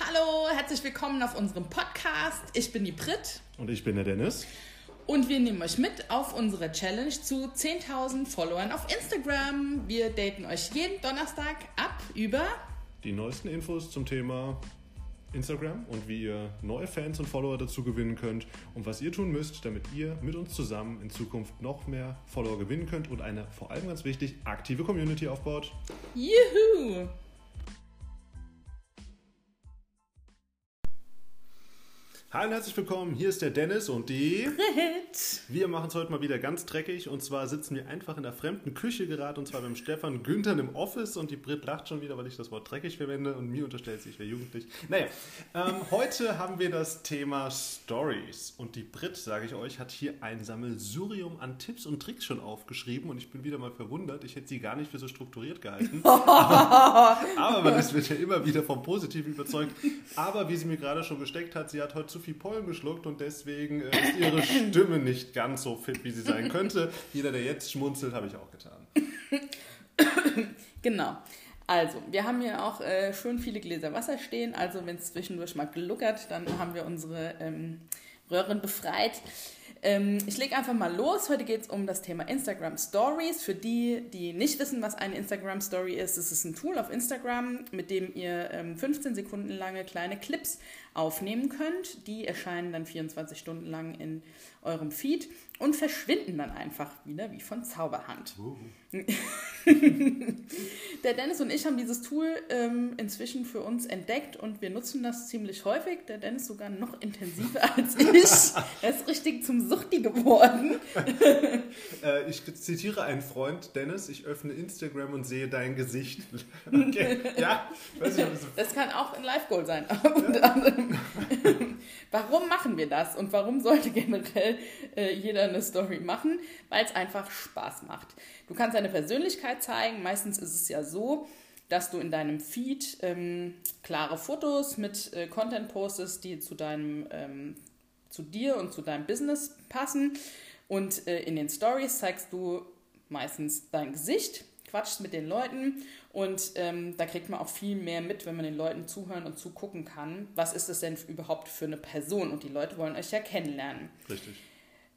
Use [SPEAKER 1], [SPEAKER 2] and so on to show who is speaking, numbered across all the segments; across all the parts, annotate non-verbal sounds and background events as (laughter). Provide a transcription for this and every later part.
[SPEAKER 1] Hallo, herzlich willkommen auf unserem Podcast. Ich bin die Brit
[SPEAKER 2] Und ich bin der Dennis.
[SPEAKER 1] und wir nehmen euch mit auf unsere Challenge zu 10.000 Followern auf Instagram. Wir daten euch jeden Donnerstag ab über
[SPEAKER 2] Die neuesten Infos zum Thema Instagram und wie ihr neue Fans und Follower dazu gewinnen könnt und was ihr tun müsst, damit ihr mit uns zusammen in Zukunft noch mehr Follower gewinnen könnt und eine vor allem ganz wichtig aktive Community aufbaut.
[SPEAKER 1] Juhu.
[SPEAKER 2] Hi und herzlich willkommen, hier ist der Dennis und die.
[SPEAKER 1] Hit.
[SPEAKER 2] Wir machen es heute mal wieder ganz dreckig und zwar sitzen wir einfach in der fremden Küche gerade und zwar beim Stefan Günther im Office und die Brit lacht schon wieder, weil ich das Wort dreckig verwende und mir unterstellt sich, ich wäre jugendlich. Naja, ähm, heute (laughs) haben wir das Thema Stories und die Brit, sage ich euch, hat hier ein Sammelsurium an Tipps und Tricks schon aufgeschrieben und ich bin wieder mal verwundert, ich hätte sie gar nicht für so strukturiert gehalten. (laughs) aber, aber man ist- wird ja immer wieder vom Positiven überzeugt. Aber wie sie mir gerade schon gesteckt hat, sie hat heute zu viel Pollen geschluckt und deswegen äh, ist ihre Stimme nicht ganz so fit, wie sie sein könnte. Jeder, der jetzt schmunzelt, habe ich auch getan.
[SPEAKER 1] Genau. Also, wir haben hier auch äh, schön viele Gläser Wasser stehen. Also, wenn es zwischendurch mal gluckert, dann haben wir unsere ähm, Röhren befreit. Ähm, ich lege einfach mal los. Heute geht es um das Thema Instagram Stories. Für die, die nicht wissen, was eine Instagram Story ist, es ist ein Tool auf Instagram, mit dem ihr ähm, 15 Sekunden lange kleine Clips aufnehmen könnt. Die erscheinen dann 24 Stunden lang in eurem Feed und verschwinden dann einfach wieder wie von Zauberhand. (laughs) Der Dennis und ich haben dieses Tool ähm, inzwischen für uns entdeckt und wir nutzen das ziemlich häufig. Der Dennis sogar noch intensiver (laughs) als ich. Er ist richtig zum Suchti geworden. (laughs)
[SPEAKER 2] Äh, ich zitiere einen Freund, Dennis, ich öffne Instagram und sehe dein Gesicht. Okay, ja, weiß ich,
[SPEAKER 1] Das kann auch ein Live-Goal sein. Anderem. (laughs) warum machen wir das und warum sollte generell äh, jeder eine Story machen? Weil es einfach Spaß macht. Du kannst deine Persönlichkeit zeigen. Meistens ist es ja so, dass du in deinem Feed ähm, klare Fotos mit äh, Content postest, die zu deinem ähm, zu dir und zu deinem Business passen. Und äh, in den Stories zeigst du meistens dein Gesicht, quatschst mit den Leuten und ähm, da kriegt man auch viel mehr mit, wenn man den Leuten zuhören und zugucken kann. Was ist das denn überhaupt für eine Person? Und die Leute wollen euch ja kennenlernen.
[SPEAKER 2] Richtig.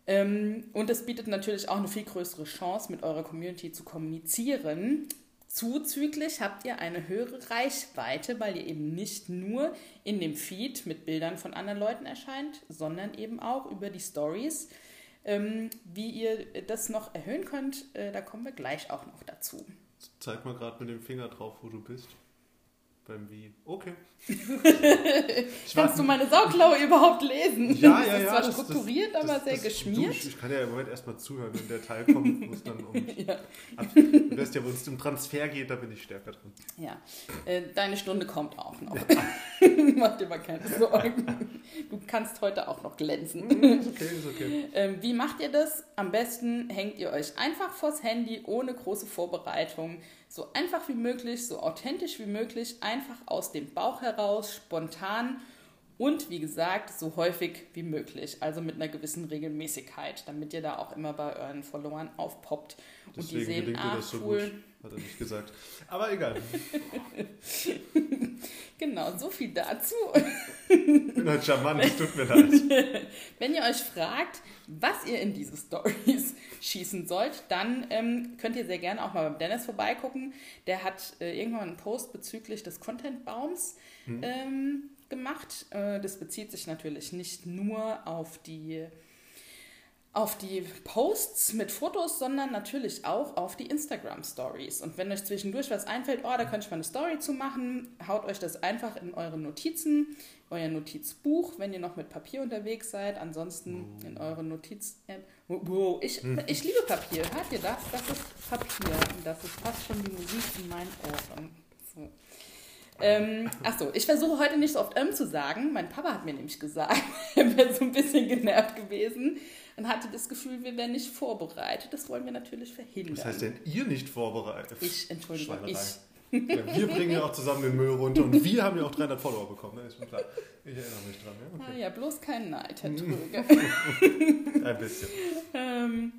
[SPEAKER 1] Ähm, und es bietet natürlich auch eine viel größere Chance, mit eurer Community zu kommunizieren. Zuzüglich habt ihr eine höhere Reichweite, weil ihr eben nicht nur in dem Feed mit Bildern von anderen Leuten erscheint, sondern eben auch über die Stories. Ähm, wie ihr das noch erhöhen könnt, äh, da kommen wir gleich auch noch dazu.
[SPEAKER 2] Zeig mal gerade mit dem Finger drauf, wo du bist. Beim Wie. Okay. (laughs)
[SPEAKER 1] Kannst du meine Sauklaue (laughs) überhaupt lesen?
[SPEAKER 2] Ja,
[SPEAKER 1] das
[SPEAKER 2] ja,
[SPEAKER 1] ist
[SPEAKER 2] ja.
[SPEAKER 1] zwar
[SPEAKER 2] das-
[SPEAKER 1] strukturiert,
[SPEAKER 2] das-
[SPEAKER 1] aber
[SPEAKER 2] das-
[SPEAKER 1] sehr
[SPEAKER 2] das-
[SPEAKER 1] geschmiert.
[SPEAKER 2] Du, ich, ich kann ja im Moment erstmal zuhören, wenn der Teil kommt, wo es dann um. (laughs)
[SPEAKER 1] Ja.
[SPEAKER 2] Ab, du weißt ja, wo es um Transfer geht, da bin ich stärker drin.
[SPEAKER 1] Ja, äh, deine Stunde kommt auch noch. (laughs) Mach dir mal keine Sorgen. Du kannst heute auch noch glänzen.
[SPEAKER 2] Ist (laughs) okay, ist okay.
[SPEAKER 1] Ähm, wie macht ihr das? Am besten hängt ihr euch einfach vors Handy ohne große Vorbereitung. So einfach wie möglich, so authentisch wie möglich, einfach aus dem Bauch heraus, spontan und wie gesagt, so häufig wie möglich. Also mit einer gewissen Regelmäßigkeit, damit ihr da auch immer bei euren Followern aufpoppt. Und die
[SPEAKER 2] Deswegen
[SPEAKER 1] sehen, ah, cool.
[SPEAKER 2] Hat er nicht gesagt. Aber egal. (laughs)
[SPEAKER 1] Genau, so viel dazu.
[SPEAKER 2] Ich bin halt charmant, es tut mir leid. (laughs)
[SPEAKER 1] Wenn ihr euch fragt, was ihr in diese Stories (laughs) schießen sollt, dann ähm, könnt ihr sehr gerne auch mal beim Dennis vorbeigucken. Der hat äh, irgendwann einen Post bezüglich des Content-Baums ähm, gemacht. Äh, das bezieht sich natürlich nicht nur auf die auf die Posts mit Fotos, sondern natürlich auch auf die Instagram Stories. Und wenn euch zwischendurch was einfällt, oh, da könnte ich mal eine Story zu machen, haut euch das einfach in eure Notizen, euer Notizbuch, wenn ihr noch mit Papier unterwegs seid. Ansonsten in eure Notiz-App. Wow, ich, ich liebe Papier. Hört ihr das? Das ist Papier. Und das ist fast schon die Musik in meinen Ohren. So. Ähm, achso, ich versuche heute nicht so oft ähm zu sagen. Mein Papa hat mir nämlich gesagt, (laughs) er wäre so ein bisschen genervt gewesen und hatte das Gefühl, wir wären nicht vorbereitet. Das wollen wir natürlich verhindern.
[SPEAKER 2] Was heißt denn ihr nicht vorbereitet?
[SPEAKER 1] Ich, Entschuldigung, ich.
[SPEAKER 2] Ja, wir bringen ja auch zusammen den Müll runter und wir haben ja auch 300 Follower bekommen, ne? ist schon klar. Ich erinnere mich dran, ja?
[SPEAKER 1] Ah ja, bloß kein Neid, Herr Tröge.
[SPEAKER 2] Okay. Ein bisschen.
[SPEAKER 1] ähm,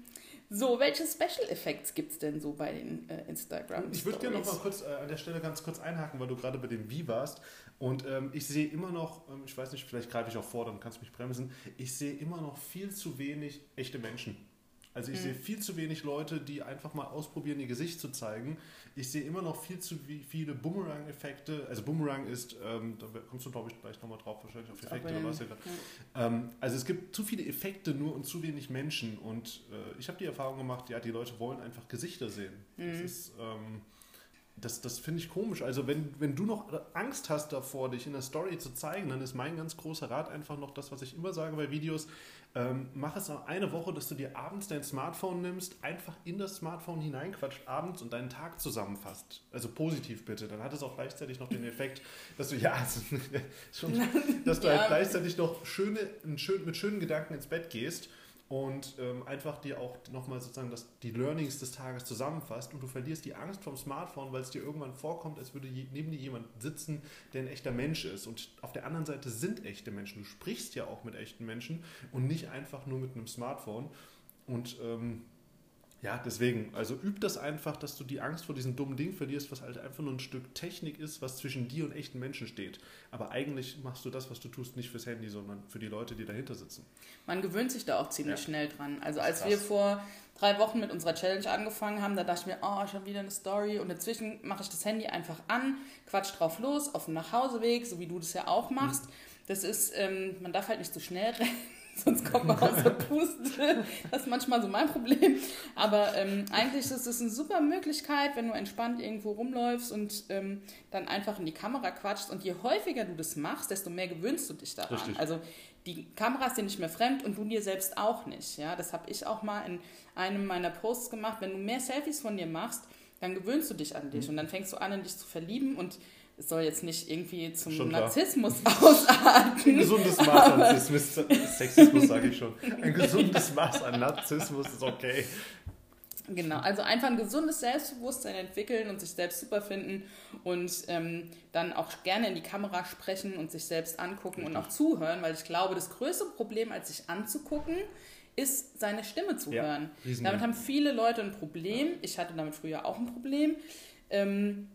[SPEAKER 1] So, welche Special Effects gibt es denn so bei den äh, Instagram?
[SPEAKER 2] Ich würde gerne noch mal kurz äh, an der Stelle ganz kurz einhaken, weil du gerade bei dem Wie warst. Und ähm, ich sehe immer noch, ähm, ich weiß nicht, vielleicht greife ich auch vor, dann kannst du mich bremsen. Ich sehe immer noch viel zu wenig echte Menschen. Also ich mhm. sehe viel zu wenig Leute, die einfach mal ausprobieren, ihr Gesicht zu zeigen. Ich sehe immer noch viel zu viele Boomerang-Effekte. Also Boomerang ist, ähm, da kommst du glaube ich gleich nochmal drauf, wahrscheinlich auf Effekte oder was ja ähm, Also es gibt zu viele Effekte nur und zu wenig Menschen. Und äh, ich habe die Erfahrung gemacht, ja, die Leute wollen einfach Gesichter sehen. Mhm. Das ist... Ähm, das, das finde ich komisch. Also wenn, wenn du noch Angst hast davor, dich in der Story zu zeigen, dann ist mein ganz großer Rat einfach noch das, was ich immer sage bei Videos. Ähm, mach es auch eine Woche, dass du dir abends dein Smartphone nimmst, einfach in das Smartphone hineinquatscht abends und deinen Tag zusammenfasst. Also positiv bitte. Dann hat es auch gleichzeitig noch den Effekt, dass du ja, also, (laughs) schon, dass du halt gleichzeitig noch schöne, schön, mit schönen Gedanken ins Bett gehst und ähm, einfach dir auch nochmal sozusagen das, die Learnings des Tages zusammenfasst und du verlierst die Angst vom Smartphone, weil es dir irgendwann vorkommt, als würde je, neben dir jemand sitzen, der ein echter Mensch ist. Und auf der anderen Seite sind echte Menschen. Du sprichst ja auch mit echten Menschen und nicht einfach nur mit einem Smartphone. Und ähm, ja, deswegen, also üb das einfach, dass du die Angst vor diesem dummen Ding verlierst, was halt einfach nur ein Stück Technik ist, was zwischen dir und echten Menschen steht. Aber eigentlich machst du das, was du tust, nicht fürs Handy, sondern für die Leute, die dahinter sitzen.
[SPEAKER 1] Man gewöhnt sich da auch ziemlich ja. schnell dran. Also als wir vor drei Wochen mit unserer Challenge angefangen haben, da dachte ich mir, oh, ich habe wieder eine Story und dazwischen mache ich das Handy einfach an, quatsch drauf los, auf dem Nachhauseweg, so wie du das ja auch machst. Mhm. Das ist, ähm, man darf halt nicht so schnell rennen sonst kommt man aus der Puste. Das ist manchmal so mein Problem. Aber ähm, eigentlich ist es eine super Möglichkeit, wenn du entspannt irgendwo rumläufst und ähm, dann einfach in die Kamera quatschst. Und je häufiger du das machst, desto mehr gewöhnst du dich daran. Richtig. Also die Kamera ist dir nicht mehr fremd und du dir selbst auch nicht. Ja, das habe ich auch mal in einem meiner Posts gemacht. Wenn du mehr Selfies von dir machst, dann gewöhnst du dich an dich mhm. und dann fängst du an, in dich zu verlieben und es soll jetzt nicht irgendwie zum schon Narzissmus (laughs) ausarten.
[SPEAKER 2] Ein gesundes Maß an Sexismus, sage ich schon. Ein gesundes Maß an Narzissmus ist okay.
[SPEAKER 1] Genau, also einfach ein gesundes Selbstbewusstsein entwickeln und sich selbst super finden und ähm, dann auch gerne in die Kamera sprechen und sich selbst angucken und auch zuhören, weil ich glaube, das größte Problem, als sich anzugucken, ist, seine Stimme zu ja, hören. Damit haben viele Leute ein Problem. Ich hatte damit früher auch ein Problem. Ähm,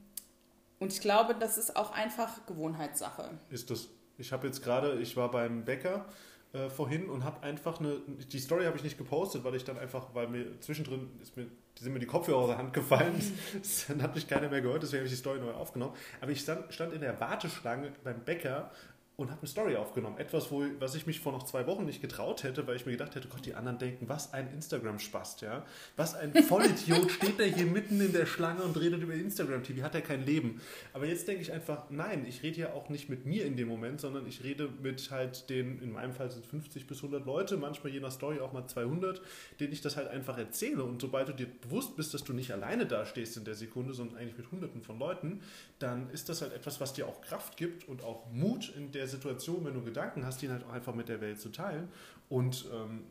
[SPEAKER 1] und ich glaube, das ist auch einfach Gewohnheitssache.
[SPEAKER 2] Ist das. Ich habe jetzt gerade, ich war beim Bäcker äh, vorhin und habe einfach eine, die Story habe ich nicht gepostet, weil ich dann einfach, weil mir zwischendrin ist mir, sind mir die Kopfhörer aus der Hand gefallen, (laughs) dann hat mich keiner mehr gehört, deswegen habe ich die Story neu aufgenommen. Aber ich stand, stand in der Warteschlange beim Bäcker und habe eine Story aufgenommen. Etwas, wo, was ich mich vor noch zwei Wochen nicht getraut hätte, weil ich mir gedacht hätte, Gott, die anderen denken, was ein Instagram-Spast, ja. Was ein Vollidiot (laughs) steht da hier mitten in der Schlange und redet über Instagram-TV, hat er kein Leben. Aber jetzt denke ich einfach, nein, ich rede ja auch nicht mit mir in dem Moment, sondern ich rede mit halt den, in meinem Fall sind 50 bis 100 Leute, manchmal je nach Story auch mal 200, denen ich das halt einfach erzähle. Und sobald du dir bewusst bist, dass du nicht alleine da stehst in der Sekunde, sondern eigentlich mit Hunderten von Leuten, dann ist das halt etwas, was dir auch Kraft gibt und auch Mut in der Situation, wenn du Gedanken hast, die halt auch einfach mit der Welt zu teilen. Und ähm,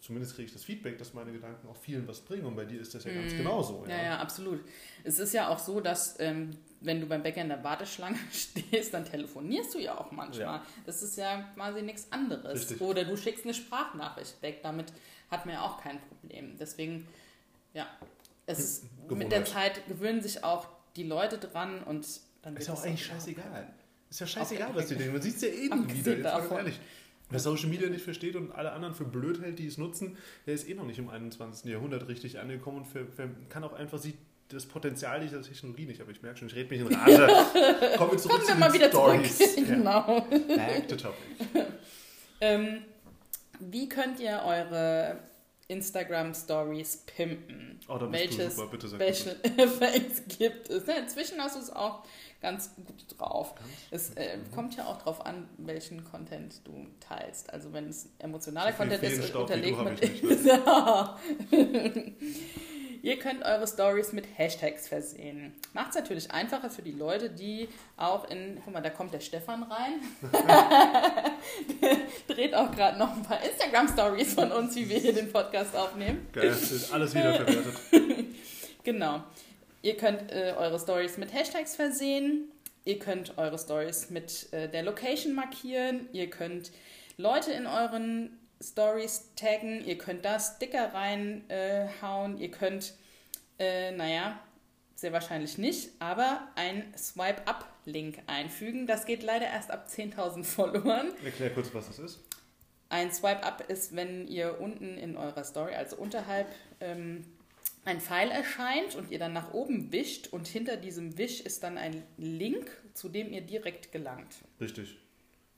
[SPEAKER 2] zumindest kriege ich das Feedback, dass meine Gedanken auch vielen was bringen. Und bei dir ist das ja ganz mhm. genauso.
[SPEAKER 1] Ja. ja, ja, absolut. Es ist ja auch so, dass ähm, wenn du beim Bäcker in der Warteschlange (laughs) stehst, dann telefonierst du ja auch manchmal. Ja. Das ist ja quasi nichts anderes. Richtig. Oder du schickst eine Sprachnachricht weg. Damit hat man ja auch kein Problem. Deswegen, ja, es mit der Zeit gewöhnen sich auch die Leute dran und
[SPEAKER 2] dann Ist ja auch eigentlich scheißegal. Ist ja scheißegal, was die denken. Man sieht es ja eh nie wieder. Jetzt mal ehrlich. Wer Social Media nicht versteht und alle anderen für blöd hält, die es nutzen, der ist eh noch nicht im 21. Jahrhundert richtig angekommen und für, für, kann auch einfach sieht das Potenzial dieser Technologie nicht. Aber ich merke schon, ich rede mich in (laughs) Rage. Kommen wir zurück Kommen zu wir mal wieder Stories. (laughs) zurück. Genau.
[SPEAKER 1] Back to topic. (laughs) ähm, wie könnt ihr eure Instagram Stories pimpen. Oh, da bist Welches du super, bitte sag Special Effects gibt es? Inzwischen hast du es auch ganz gut drauf. Ganz es äh, kommt ja auch darauf an, welchen Content du teilst. Also wenn es emotionaler so Content ist, unterlegt man. (laughs) Ihr könnt eure Stories mit Hashtags versehen. Macht es natürlich einfacher für die Leute, die auch in, guck mal, da kommt der Stefan rein. (laughs) der dreht auch gerade noch ein paar Instagram-Stories von uns, wie wir hier den Podcast aufnehmen.
[SPEAKER 2] Geil, das ist alles wiederverwertet. (laughs)
[SPEAKER 1] genau. Ihr könnt äh, eure Stories mit Hashtags versehen. Ihr könnt eure Stories mit äh, der Location markieren. Ihr könnt Leute in euren Stories taggen, ihr könnt da Sticker reinhauen, äh, ihr könnt, äh, naja, sehr wahrscheinlich nicht, aber ein Swipe-Up-Link einfügen. Das geht leider erst ab 10.000 Followern.
[SPEAKER 2] Erklär kurz, was das ist.
[SPEAKER 1] Ein Swipe-Up ist, wenn ihr unten in eurer Story, also unterhalb, ähm, ein Pfeil erscheint und ihr dann nach oben wischt und hinter diesem Wisch ist dann ein Link, zu dem ihr direkt gelangt.
[SPEAKER 2] Richtig.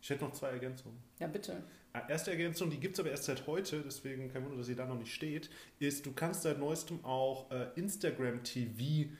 [SPEAKER 2] Ich hätte noch zwei Ergänzungen.
[SPEAKER 1] Ja, bitte.
[SPEAKER 2] Erste Ergänzung, die gibt es aber erst seit heute, deswegen kein Wunder, dass sie da noch nicht steht, ist, du kannst seit neuestem auch äh, Instagram TV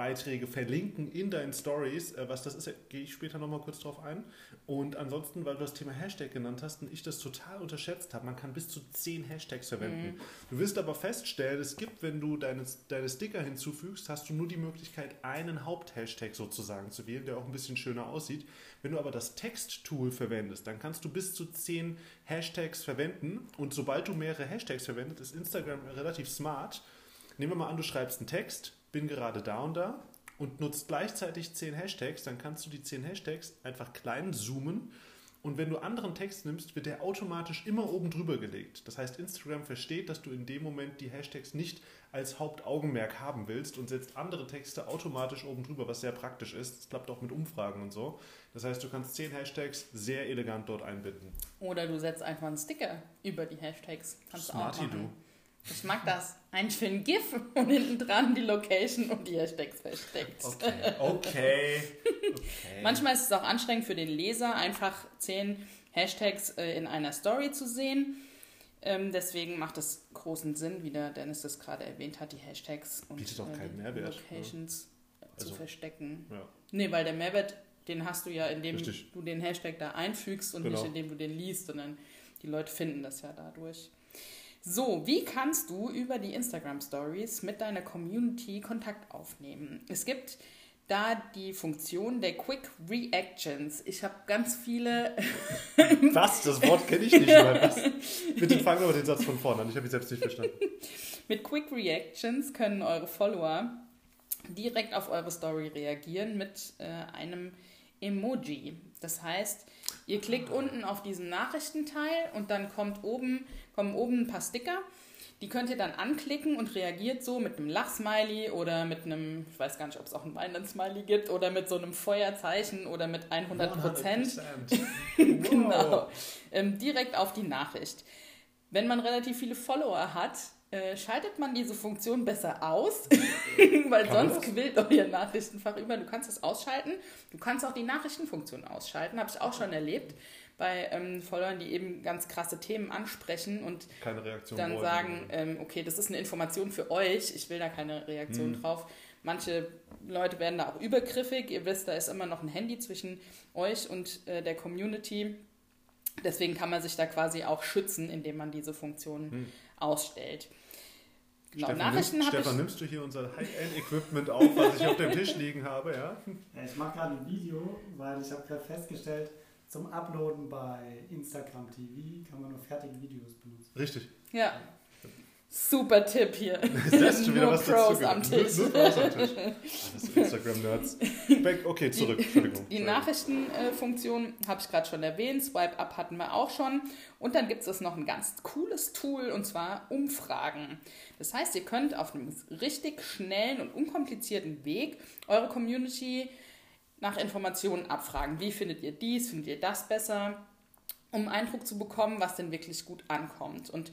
[SPEAKER 2] Beiträge verlinken in deinen Stories. Äh, was das ist, gehe ich später nochmal kurz drauf ein. Und ansonsten, weil du das Thema Hashtag genannt hast und ich das total unterschätzt habe, man kann bis zu zehn Hashtags verwenden. Mhm. Du wirst aber feststellen, es gibt, wenn du deine, deine Sticker hinzufügst, hast du nur die Möglichkeit, einen Haupthashtag sozusagen zu wählen, der auch ein bisschen schöner aussieht. Wenn du aber das Text-Tool verwendest, dann kannst du bis zu zehn Hashtags verwenden. Und sobald du mehrere Hashtags verwendest, ist Instagram relativ smart. Nehmen wir mal an, du schreibst einen Text, bin gerade da und da und nutzt gleichzeitig 10 Hashtags, dann kannst du die 10 Hashtags einfach klein zoomen und wenn du anderen Text nimmst, wird der automatisch immer oben drüber gelegt. Das heißt, Instagram versteht, dass du in dem Moment die Hashtags nicht als Hauptaugenmerk haben willst und setzt andere Texte automatisch oben drüber, was sehr praktisch ist. Das klappt auch mit Umfragen und so. Das heißt, du kannst 10 Hashtags sehr elegant dort einbinden.
[SPEAKER 1] Oder du setzt einfach einen Sticker über die Hashtags.
[SPEAKER 2] Kannst Smarty du.
[SPEAKER 1] Ich mag das. Ein schönen GIF und hinten dran die Location und die Hashtags versteckt.
[SPEAKER 2] Okay. okay.
[SPEAKER 1] okay. Manchmal ist es auch anstrengend für den Leser, einfach zehn Hashtags äh, in einer Story zu sehen. Ähm, deswegen macht es großen Sinn, wie der Dennis das gerade erwähnt hat, die Hashtags und
[SPEAKER 2] Bietet auch keinen Mehrwert,
[SPEAKER 1] ne? Locations
[SPEAKER 2] ja.
[SPEAKER 1] zu
[SPEAKER 2] also,
[SPEAKER 1] verstecken.
[SPEAKER 2] Ja.
[SPEAKER 1] Nee, weil der Mehrwert, den hast du ja, indem
[SPEAKER 2] Richtig.
[SPEAKER 1] du den Hashtag da einfügst und
[SPEAKER 2] genau.
[SPEAKER 1] nicht indem du den liest, sondern die Leute finden das ja dadurch. So, wie kannst du über die Instagram Stories mit deiner Community Kontakt aufnehmen? Es gibt da die Funktion der Quick Reactions. Ich habe ganz viele. (laughs)
[SPEAKER 2] Was? Das Wort kenne ich nicht mal. Bitte fangen wir den Satz von vorne an. Ich habe ihn selbst nicht verstanden. (laughs)
[SPEAKER 1] Mit Quick Reactions können eure Follower direkt auf eure Story reagieren mit äh, einem Emoji. Das heißt, ihr klickt ah. unten auf diesen Nachrichtenteil und dann kommt oben, kommen oben ein paar Sticker. Die könnt ihr dann anklicken und reagiert so mit einem Lachsmiley oder mit einem, ich weiß gar nicht, ob es auch ein Weinen-Smiley gibt, oder mit so einem Feuerzeichen oder mit 100 Prozent. (laughs) genau. Ähm, direkt auf die Nachricht. Wenn man relativ viele Follower hat, äh, schaltet man diese Funktion besser aus, (laughs) weil Kann sonst quillt euer Nachrichtenfach über. Du kannst es ausschalten. Du kannst auch die Nachrichtenfunktion ausschalten. Habe ich auch schon erlebt bei ähm, Followern, die eben ganz krasse Themen ansprechen und dann wollen, sagen, ähm, okay, das ist eine Information für euch, ich will da keine Reaktion hm. drauf. Manche Leute werden da auch übergriffig. Ihr wisst, da ist immer noch ein Handy zwischen euch und äh, der Community. Deswegen kann man sich da quasi auch schützen, indem man diese Funktion hm. ausstellt.
[SPEAKER 2] Genau, Stefan, Nachrichten nimm, Stefan, ich... nimmst du hier unser High-End-Equipment auf, was ich auf dem Tisch liegen habe, ja?
[SPEAKER 3] ja ich mache gerade ein Video, weil ich habe gerade festgestellt, zum Uploaden bei Instagram TV kann man nur fertige Videos benutzen.
[SPEAKER 2] Richtig.
[SPEAKER 1] Ja. Super Tipp hier. (laughs)
[SPEAKER 2] Das ist schon wieder was Pros am Tisch. Nur, nur Pros am Tisch. Alles Instagram-Nerds. Okay, zurück. Entschuldigung.
[SPEAKER 1] Die, die Nachrichtenfunktion habe ich gerade schon erwähnt. Swipe Up hatten wir auch schon. Und dann gibt es noch ein ganz cooles Tool und zwar Umfragen. Das heißt, ihr könnt auf einem richtig schnellen und unkomplizierten Weg eure Community nach Informationen abfragen. Wie findet ihr dies? Findet ihr das besser? Um Eindruck zu bekommen, was denn wirklich gut ankommt. Und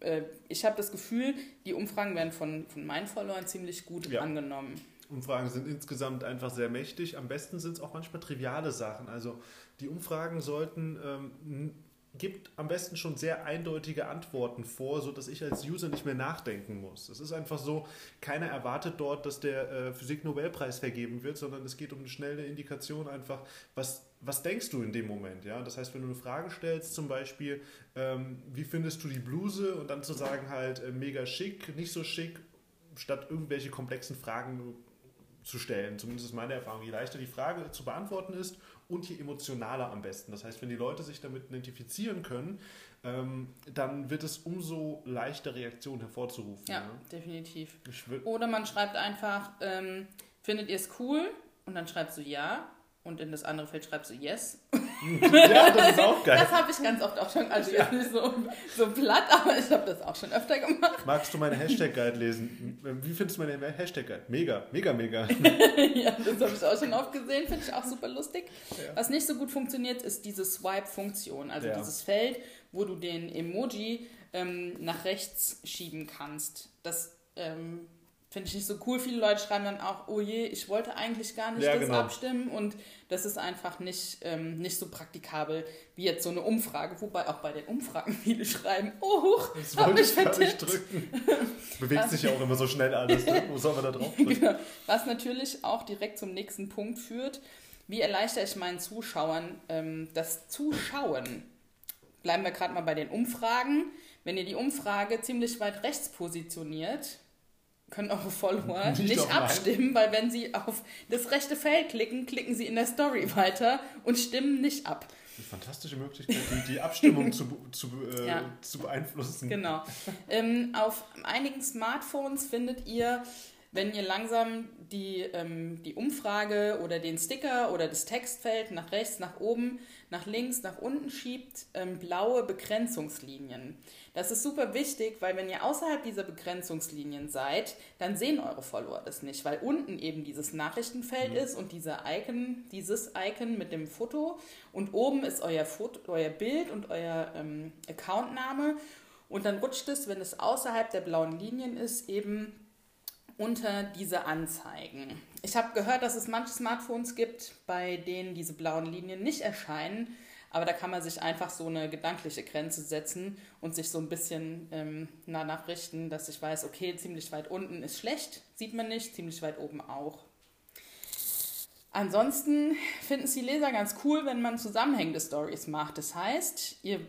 [SPEAKER 1] äh, ich habe das Gefühl, die Umfragen werden von, von meinen Followern ziemlich gut ja. angenommen.
[SPEAKER 2] Umfragen sind insgesamt einfach sehr mächtig. Am besten sind es auch manchmal triviale Sachen. Also die Umfragen sollten ähm, gibt am besten schon sehr eindeutige Antworten vor, sodass ich als User nicht mehr nachdenken muss. Es ist einfach so, keiner erwartet dort, dass der äh, Physik-Nobelpreis vergeben wird, sondern es geht um eine schnelle Indikation einfach, was, was denkst du in dem Moment? Ja? Das heißt, wenn du eine Frage stellst, zum Beispiel, ähm, wie findest du die Bluse und dann zu sagen halt äh, mega schick, nicht so schick, statt irgendwelche komplexen Fragen zu stellen. Zumindest ist meine Erfahrung. Je leichter die Frage zu beantworten ist und je emotionaler am besten. Das heißt, wenn die Leute sich damit identifizieren können, ähm, dann wird es umso leichter Reaktionen hervorzurufen.
[SPEAKER 1] Ja, ja. definitiv. Oder man schreibt einfach, ähm, findet ihr es cool? Und dann schreibst du ja und in das andere Feld schreibst du yes. (laughs) (laughs)
[SPEAKER 2] ja, das ist auch geil.
[SPEAKER 1] Das habe ich ganz oft auch schon, also jetzt nicht so, so platt, aber ich habe das auch schon öfter gemacht.
[SPEAKER 2] Magst du meine Hashtag-Guide lesen? Wie findest du meine Hashtag-Guide? Mega, mega, mega. (laughs)
[SPEAKER 1] ja, das habe ich auch schon oft gesehen, finde ich auch super lustig. Ja. Was nicht so gut funktioniert, ist diese Swipe-Funktion, also ja. dieses Feld, wo du den Emoji ähm, nach rechts schieben kannst. Das ähm, finde ich nicht so cool. Viele Leute schreiben dann auch, oh je, ich wollte eigentlich gar nicht ja, das genau. abstimmen und das ist einfach nicht, ähm, nicht so praktikabel wie jetzt so eine Umfrage, wobei auch bei den Umfragen (laughs) viele schreiben, oh, huch, das hab mich vertippt. drücken. (laughs)
[SPEAKER 2] Bewegt sich ja auch immer so schnell alles, ne? wo soll man da drauf drücken? Genau.
[SPEAKER 1] Was natürlich auch direkt zum nächsten Punkt führt, wie erleichtere ich meinen Zuschauern ähm, das Zuschauen? Bleiben wir gerade mal bei den Umfragen. Wenn ihr die Umfrage ziemlich weit rechts positioniert, können eure Follower nicht, nicht abstimmen, weil wenn sie auf das rechte Feld klicken, klicken sie in der Story weiter und stimmen nicht ab.
[SPEAKER 2] Eine fantastische Möglichkeit, die, die Abstimmung zu, zu, äh, ja. zu beeinflussen.
[SPEAKER 1] Genau. Ähm, auf einigen Smartphones findet ihr wenn ihr langsam die, ähm, die Umfrage oder den Sticker oder das Textfeld nach rechts, nach oben, nach links, nach unten schiebt, ähm, blaue Begrenzungslinien. Das ist super wichtig, weil wenn ihr außerhalb dieser Begrenzungslinien seid, dann sehen eure Follower das nicht, weil unten eben dieses Nachrichtenfeld mhm. ist und dieser Icon, dieses Icon mit dem Foto und oben ist euer, Foto, euer Bild und euer ähm, Accountname und dann rutscht es, wenn es außerhalb der blauen Linien ist, eben unter diese Anzeigen. Ich habe gehört, dass es manche Smartphones gibt, bei denen diese blauen Linien nicht erscheinen, aber da kann man sich einfach so eine gedankliche Grenze setzen und sich so ein bisschen ähm, danach richten, dass ich weiß, okay, ziemlich weit unten ist schlecht, sieht man nicht, ziemlich weit oben auch. Ansonsten finden es die Leser ganz cool, wenn man zusammenhängende Stories macht. Das heißt, ihr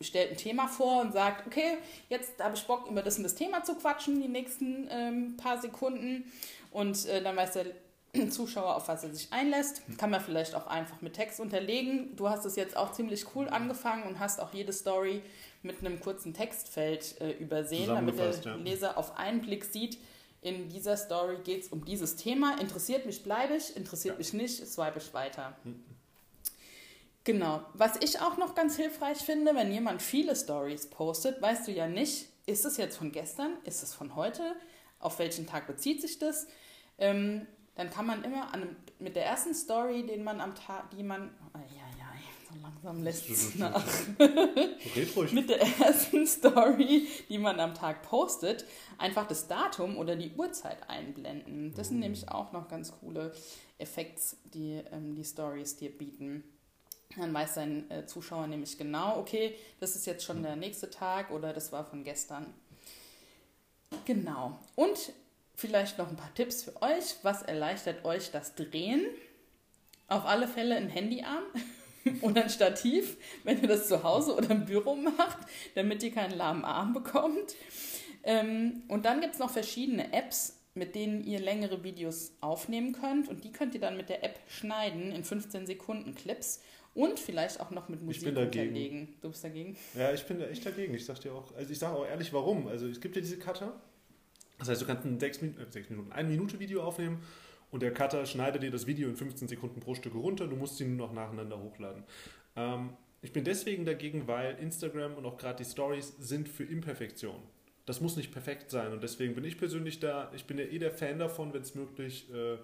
[SPEAKER 1] stellt ein Thema vor und sagt, okay, jetzt habe ich Bock, über das und das Thema zu quatschen, die nächsten ähm, paar Sekunden. Und äh, dann weiß der (clears throat) Zuschauer, auf was er sich einlässt. Kann man vielleicht auch einfach mit Text unterlegen. Du hast es jetzt auch ziemlich cool angefangen und hast auch jede Story mit einem kurzen Textfeld äh, übersehen, damit der ja. Leser auf einen Blick sieht, in dieser Story geht es um dieses Thema. Interessiert mich, bleibe ich. Interessiert ja. mich nicht, swipe ich weiter. Mhm. Genau. Was ich auch noch ganz hilfreich finde, wenn jemand viele Stories postet, weißt du ja nicht, ist es jetzt von gestern, ist es von heute, auf welchen Tag bezieht sich das? Ähm, dann kann man immer an, mit der ersten Story, den man am Tag, die man, oh, ja, ja, so langsam lässt es (laughs) nach. mit der ersten Story, die man am Tag postet, einfach das Datum oder die Uhrzeit einblenden. Das sind mhm. nämlich auch noch ganz coole Effekte, die ähm, die Stories dir bieten. Dann weiß sein äh, Zuschauer nämlich genau, okay, das ist jetzt schon der nächste Tag oder das war von gestern. Genau. Und vielleicht noch ein paar Tipps für euch. Was erleichtert euch das Drehen? Auf alle Fälle ein Handyarm (laughs) und ein Stativ, wenn ihr das zu Hause oder im Büro macht, damit ihr keinen lahmen Arm bekommt. Ähm, und dann gibt es noch verschiedene Apps, mit denen ihr längere Videos aufnehmen könnt und die könnt ihr dann mit der App schneiden in 15 Sekunden Clips und vielleicht auch noch mit Musik
[SPEAKER 2] ich bin dagegen.
[SPEAKER 1] unterlegen. Du bist dagegen?
[SPEAKER 2] Ja, ich bin da echt dagegen. Ich sag dir auch, also ich sage auch ehrlich, warum. Also es gibt ja diese Cutter. Das heißt, du kannst ein 6 Minuten, 6 Minuten, 1 Minute Video aufnehmen und der Cutter schneidet dir das Video in 15 Sekunden pro Stück runter. Du musst sie nur noch nacheinander hochladen. Ähm, ich bin deswegen dagegen, weil Instagram und auch gerade die Stories sind für Imperfektion. Das muss nicht perfekt sein und deswegen bin ich persönlich da, ich bin ja eh der Fan davon, wenn es möglich äh,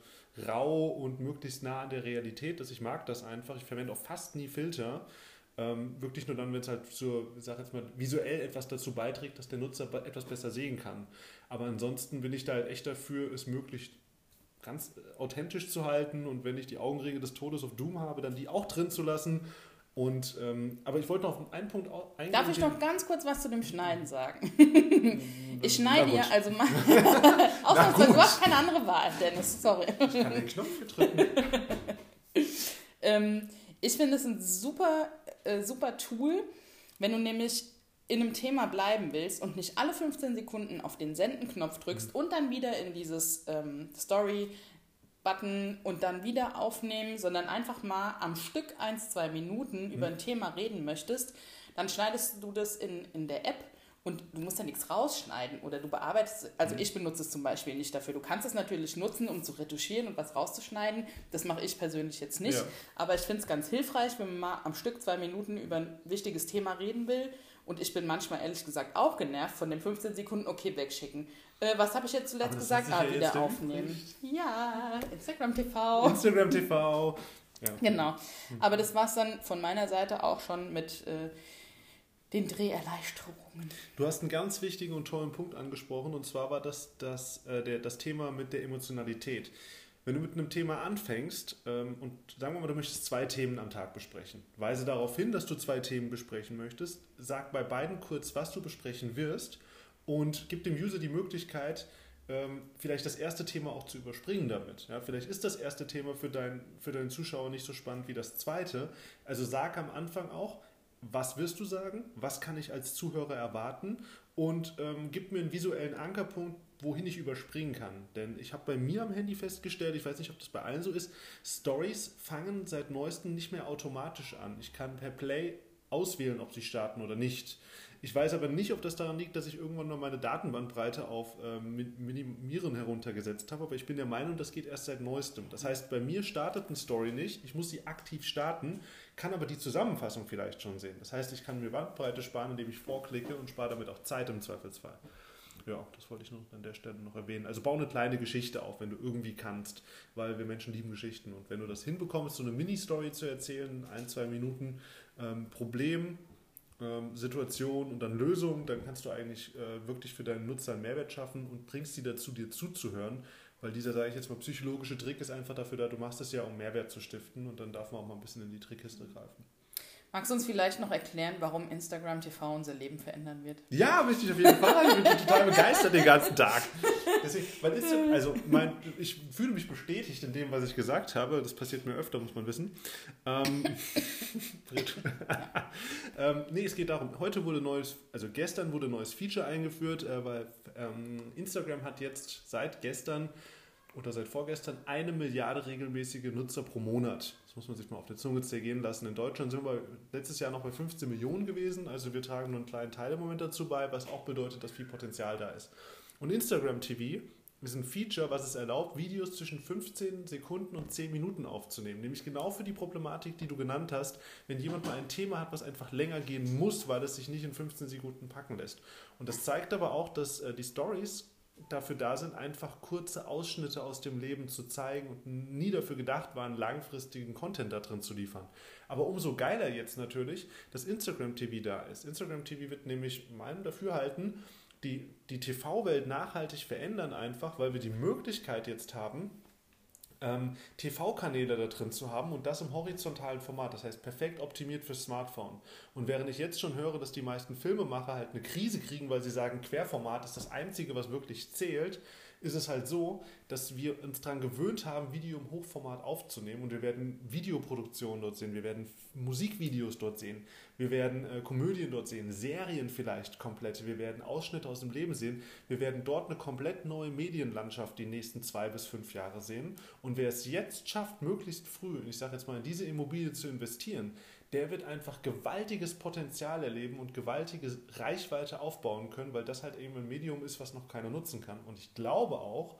[SPEAKER 2] rau und möglichst nah an der Realität ist. Ich mag das einfach. Ich verwende auch fast nie Filter. Ähm, wirklich nur dann, wenn es halt so, ich sag jetzt mal, visuell etwas dazu beiträgt, dass der Nutzer etwas besser sehen kann. Aber ansonsten bin ich da halt echt dafür, es möglichst ganz authentisch zu halten und wenn ich die Augenregel des Todes auf Doom habe, dann die auch drin zu lassen. Und, ähm, aber ich wollte noch auf einen Punkt
[SPEAKER 1] eingehen. Darf ich noch ganz kurz was zu dem Schneiden sagen? (laughs) ich schneide ja, also mal. (laughs) (laughs) Du hast keine andere Wahl, Dennis, sorry.
[SPEAKER 2] Ich kann den Knopf drücken.
[SPEAKER 1] ähm, ich finde es ein super, äh, super Tool, wenn du nämlich in einem Thema bleiben willst und nicht alle 15 Sekunden auf den Senden-Knopf drückst mhm. und dann wieder in dieses ähm, Story Button und dann wieder aufnehmen, sondern einfach mal am Stück ein, zwei Minuten über ein Thema reden möchtest, dann schneidest du das in, in der App und du musst da nichts rausschneiden oder du bearbeitest, also ich benutze es zum Beispiel nicht dafür. Du kannst es natürlich nutzen, um zu retuschieren und was rauszuschneiden. Das mache ich persönlich jetzt nicht, ja. aber ich finde es ganz hilfreich, wenn man mal am Stück zwei Minuten über ein wichtiges Thema reden will. Und ich bin manchmal ehrlich gesagt auch genervt von den 15 Sekunden, okay, wegschicken. Äh, was habe ich jetzt zuletzt gesagt? Ah, wieder aufnehmen. Ja, Instagram TV.
[SPEAKER 2] Instagram TV.
[SPEAKER 1] Ja. Genau. Aber das war es dann von meiner Seite auch schon mit äh, den Dreherleichterungen.
[SPEAKER 2] Du hast einen ganz wichtigen und tollen Punkt angesprochen und zwar war das das, äh, der, das Thema mit der Emotionalität. Wenn du mit einem Thema anfängst ähm, und sagen wir mal, du möchtest zwei Themen am Tag besprechen, weise darauf hin, dass du zwei Themen besprechen möchtest, sag bei beiden kurz, was du besprechen wirst und gib dem User die Möglichkeit, ähm, vielleicht das erste Thema auch zu überspringen damit. Ja, vielleicht ist das erste Thema für, dein, für deinen Zuschauer nicht so spannend wie das zweite. Also sag am Anfang auch, was wirst du sagen, was kann ich als Zuhörer erwarten und ähm, gib mir einen visuellen Ankerpunkt, wohin ich überspringen kann. Denn ich habe bei mir am Handy festgestellt, ich weiß nicht, ob das bei allen so ist, Stories fangen seit neuestem nicht mehr automatisch an. Ich kann per Play auswählen, ob sie starten oder nicht. Ich weiß aber nicht, ob das daran liegt, dass ich irgendwann mal meine Datenbandbreite auf ähm, Minimieren heruntergesetzt habe, aber ich bin der Meinung, das geht erst seit neuestem. Das heißt, bei mir startet eine Story nicht, ich muss sie aktiv starten, kann aber die Zusammenfassung vielleicht schon sehen. Das heißt, ich kann mir Bandbreite sparen, indem ich vorklicke und spare damit auch Zeit im Zweifelsfall. Ja, das wollte ich noch an der Stelle noch erwähnen. Also bau eine kleine Geschichte auf, wenn du irgendwie kannst, weil wir Menschen lieben Geschichten. Und wenn du das hinbekommst, so eine Mini-Story zu erzählen, ein, zwei Minuten, ähm, Problem, ähm, Situation und dann Lösung, dann kannst du eigentlich äh, wirklich für deinen Nutzer einen Mehrwert schaffen und bringst sie dazu, dir zuzuhören. Weil dieser, sage ich jetzt mal, psychologische Trick ist einfach dafür da, du machst es ja, um Mehrwert zu stiften und dann darf man auch mal ein bisschen in die Trickkiste greifen.
[SPEAKER 1] Magst du uns vielleicht noch erklären, warum Instagram TV unser Leben verändern wird?
[SPEAKER 2] Ja, ich auf jeden Fall. Ich bin total begeistert den ganzen Tag. Deswegen, weil Instagram, also mein, ich fühle mich bestätigt in dem, was ich gesagt habe. Das passiert mir öfter, muss man wissen. Ähm, (laughs) ähm, nee, es geht darum, heute wurde neues, also gestern wurde ein neues Feature eingeführt, äh, weil ähm, Instagram hat jetzt seit gestern oder seit vorgestern eine Milliarde regelmäßige Nutzer pro Monat. Das muss man sich mal auf der Zunge zergehen lassen. In Deutschland sind wir letztes Jahr noch bei 15 Millionen gewesen, also wir tragen nur einen kleinen Teil im Moment dazu bei, was auch bedeutet, dass viel Potenzial da ist. Und Instagram TV ist ein Feature, was es erlaubt, Videos zwischen 15 Sekunden und 10 Minuten aufzunehmen. Nämlich genau für die Problematik, die du genannt hast, wenn jemand mal ein Thema hat, was einfach länger gehen muss, weil es sich nicht in 15 Sekunden packen lässt. Und das zeigt aber auch, dass äh, die Stories dafür da sind, einfach kurze Ausschnitte aus dem Leben zu zeigen und nie dafür gedacht waren, langfristigen Content da drin zu liefern. Aber umso geiler jetzt natürlich, dass Instagram TV da ist. Instagram TV wird nämlich meinem Dafürhalten die, die TV-Welt nachhaltig verändern, einfach weil wir die Möglichkeit jetzt haben, ähm, TV-Kanäle da drin zu haben und das im horizontalen Format, das heißt perfekt optimiert fürs Smartphone. Und während ich jetzt schon höre, dass die meisten Filmemacher halt eine Krise kriegen, weil sie sagen, Querformat ist das Einzige, was wirklich zählt, ist es halt so, dass wir uns daran gewöhnt haben, Video im Hochformat aufzunehmen. Und wir werden Videoproduktionen dort sehen, wir werden Musikvideos dort sehen, wir werden äh, Komödien dort sehen, Serien vielleicht komplett, wir werden Ausschnitte aus dem Leben sehen, wir werden dort eine komplett neue Medienlandschaft die nächsten zwei bis fünf Jahre sehen. Und wer es jetzt schafft, möglichst früh, ich sage jetzt mal, in diese Immobilie zu investieren, der wird einfach gewaltiges Potenzial erleben und gewaltige Reichweite aufbauen können, weil das halt eben ein Medium ist, was noch keiner nutzen kann. Und ich glaube auch,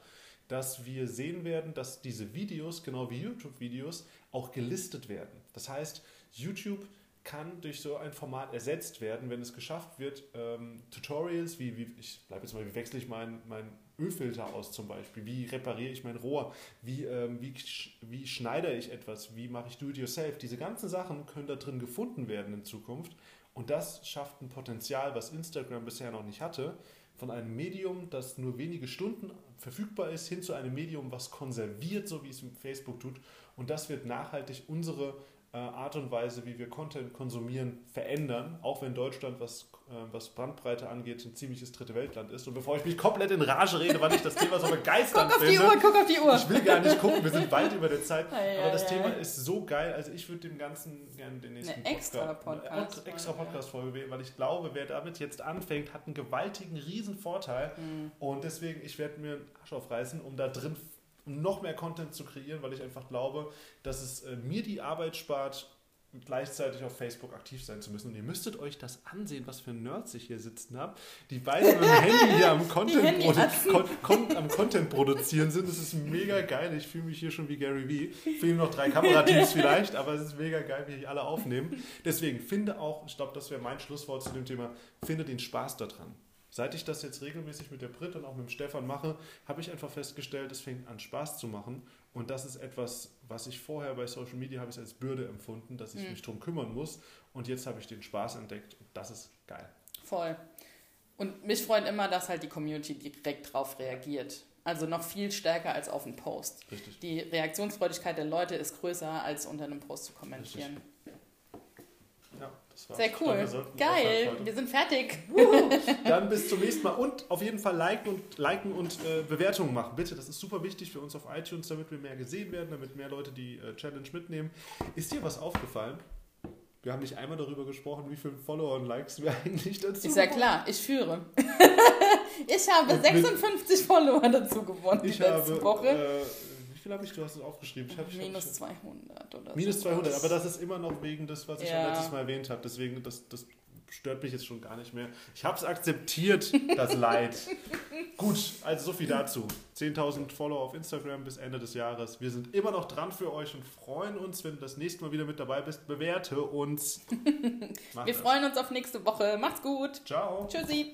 [SPEAKER 2] dass wir sehen werden, dass diese Videos, genau wie YouTube-Videos, auch gelistet werden. Das heißt, YouTube kann durch so ein Format ersetzt werden, wenn es geschafft wird, ähm, Tutorials wie, wie ich bleibe jetzt mal, wie wechsle ich meinen mein Ölfilter aus zum Beispiel, wie repariere ich mein Rohr, wie, ähm, wie, wie schneide ich etwas, wie mache ich Do-it-yourself. Diese ganzen Sachen können da drin gefunden werden in Zukunft und das schafft ein Potenzial, was Instagram bisher noch nicht hatte, von einem Medium, das nur wenige Stunden verfügbar ist, hin zu einem Medium, was konserviert, so wie es Facebook tut. Und das wird nachhaltig unsere Art und Weise, wie wir Content konsumieren, verändern, auch wenn Deutschland, was, äh, was Bandbreite angeht, ein ziemliches dritte Weltland ist. Und bevor ich mich komplett in Rage rede, weil ich das Thema so begeisternd
[SPEAKER 1] guck
[SPEAKER 2] finde.
[SPEAKER 1] Guck auf die Uhr, guck auf die Uhr.
[SPEAKER 2] Ich will gar nicht gucken, wir sind weit über der Zeit. aber das Thema ist so geil, also ich würde dem Ganzen gerne den nächsten
[SPEAKER 1] eine extra Podcast,
[SPEAKER 2] eine extra Podcast-Folge, weil ich glaube, wer damit jetzt anfängt, hat einen gewaltigen, riesen Vorteil. Mhm. Und deswegen, ich werde mir einen Arsch aufreißen, um da drin um noch mehr Content zu kreieren, weil ich einfach glaube, dass es äh, mir die Arbeit spart, gleichzeitig auf Facebook aktiv sein zu müssen. Und ihr müsstet euch das ansehen, was für Nerds ich hier sitzen habe, die beide mit dem Handy hier am (laughs) Content, produ Kon am Content produzieren sind. Das ist mega geil. Ich fühle mich hier schon wie Gary Vee. Fehlen noch drei Kamerateams vielleicht, aber es ist mega geil, wie ich alle aufnehmen. Deswegen finde auch, ich glaube, das wäre mein Schlusswort zu dem Thema, finde den Spaß daran. Seit ich das jetzt regelmäßig mit der Brit und auch mit dem Stefan mache, habe ich einfach festgestellt, es fängt an Spaß zu machen. Und das ist etwas, was ich vorher bei Social Media habe ich als Bürde empfunden, dass ich
[SPEAKER 1] Mhm.
[SPEAKER 2] mich drum kümmern muss. Und jetzt habe ich den Spaß entdeckt und das ist geil.
[SPEAKER 1] Voll. Und mich freut immer, dass halt die Community direkt drauf reagiert. Also noch viel stärker als auf einen Post.
[SPEAKER 2] Richtig.
[SPEAKER 1] Die Reaktionsfreudigkeit der Leute ist größer, als unter einem Post zu kommentieren.
[SPEAKER 2] War's.
[SPEAKER 1] Sehr cool. Geil. Wir sind fertig. (laughs)
[SPEAKER 2] Dann bis zum nächsten Mal und auf jeden Fall liken und, liken und äh, Bewertungen machen. Bitte, das ist super wichtig für uns auf iTunes, damit wir mehr gesehen werden, damit mehr Leute die äh, Challenge mitnehmen. Ist dir was aufgefallen? Wir haben nicht einmal darüber gesprochen, wie viele Follower und Likes wir (laughs) eigentlich dazu
[SPEAKER 1] Ist ja
[SPEAKER 2] bekommen.
[SPEAKER 1] klar, ich führe. (laughs) ich habe
[SPEAKER 2] Und mit-
[SPEAKER 1] 56 Follower dazu gewonnen
[SPEAKER 2] Ich
[SPEAKER 1] letzte
[SPEAKER 2] habe,
[SPEAKER 1] Woche.
[SPEAKER 2] äh, viel habe ich? Du hast es aufgeschrieben. Ich hab, ich hab-
[SPEAKER 1] Minus
[SPEAKER 2] ich-
[SPEAKER 1] 200 oder
[SPEAKER 2] Minus
[SPEAKER 1] so.
[SPEAKER 2] 200, aber das ist immer noch wegen des, was ich
[SPEAKER 1] ja
[SPEAKER 2] letztes Mal erwähnt habe. Deswegen, das, das stört mich jetzt schon gar nicht mehr. Ich habe es akzeptiert, das (laughs) Leid. Gut, also so viel dazu. 10.000 Follower auf Instagram bis Ende des Jahres. Wir sind immer noch dran für euch und freuen uns, wenn du das nächste Mal wieder mit dabei bist. Bewerte uns. (laughs)
[SPEAKER 1] Wir
[SPEAKER 2] das.
[SPEAKER 1] freuen uns auf nächste Woche. Macht's gut.
[SPEAKER 2] Ciao.
[SPEAKER 1] Tschüssi.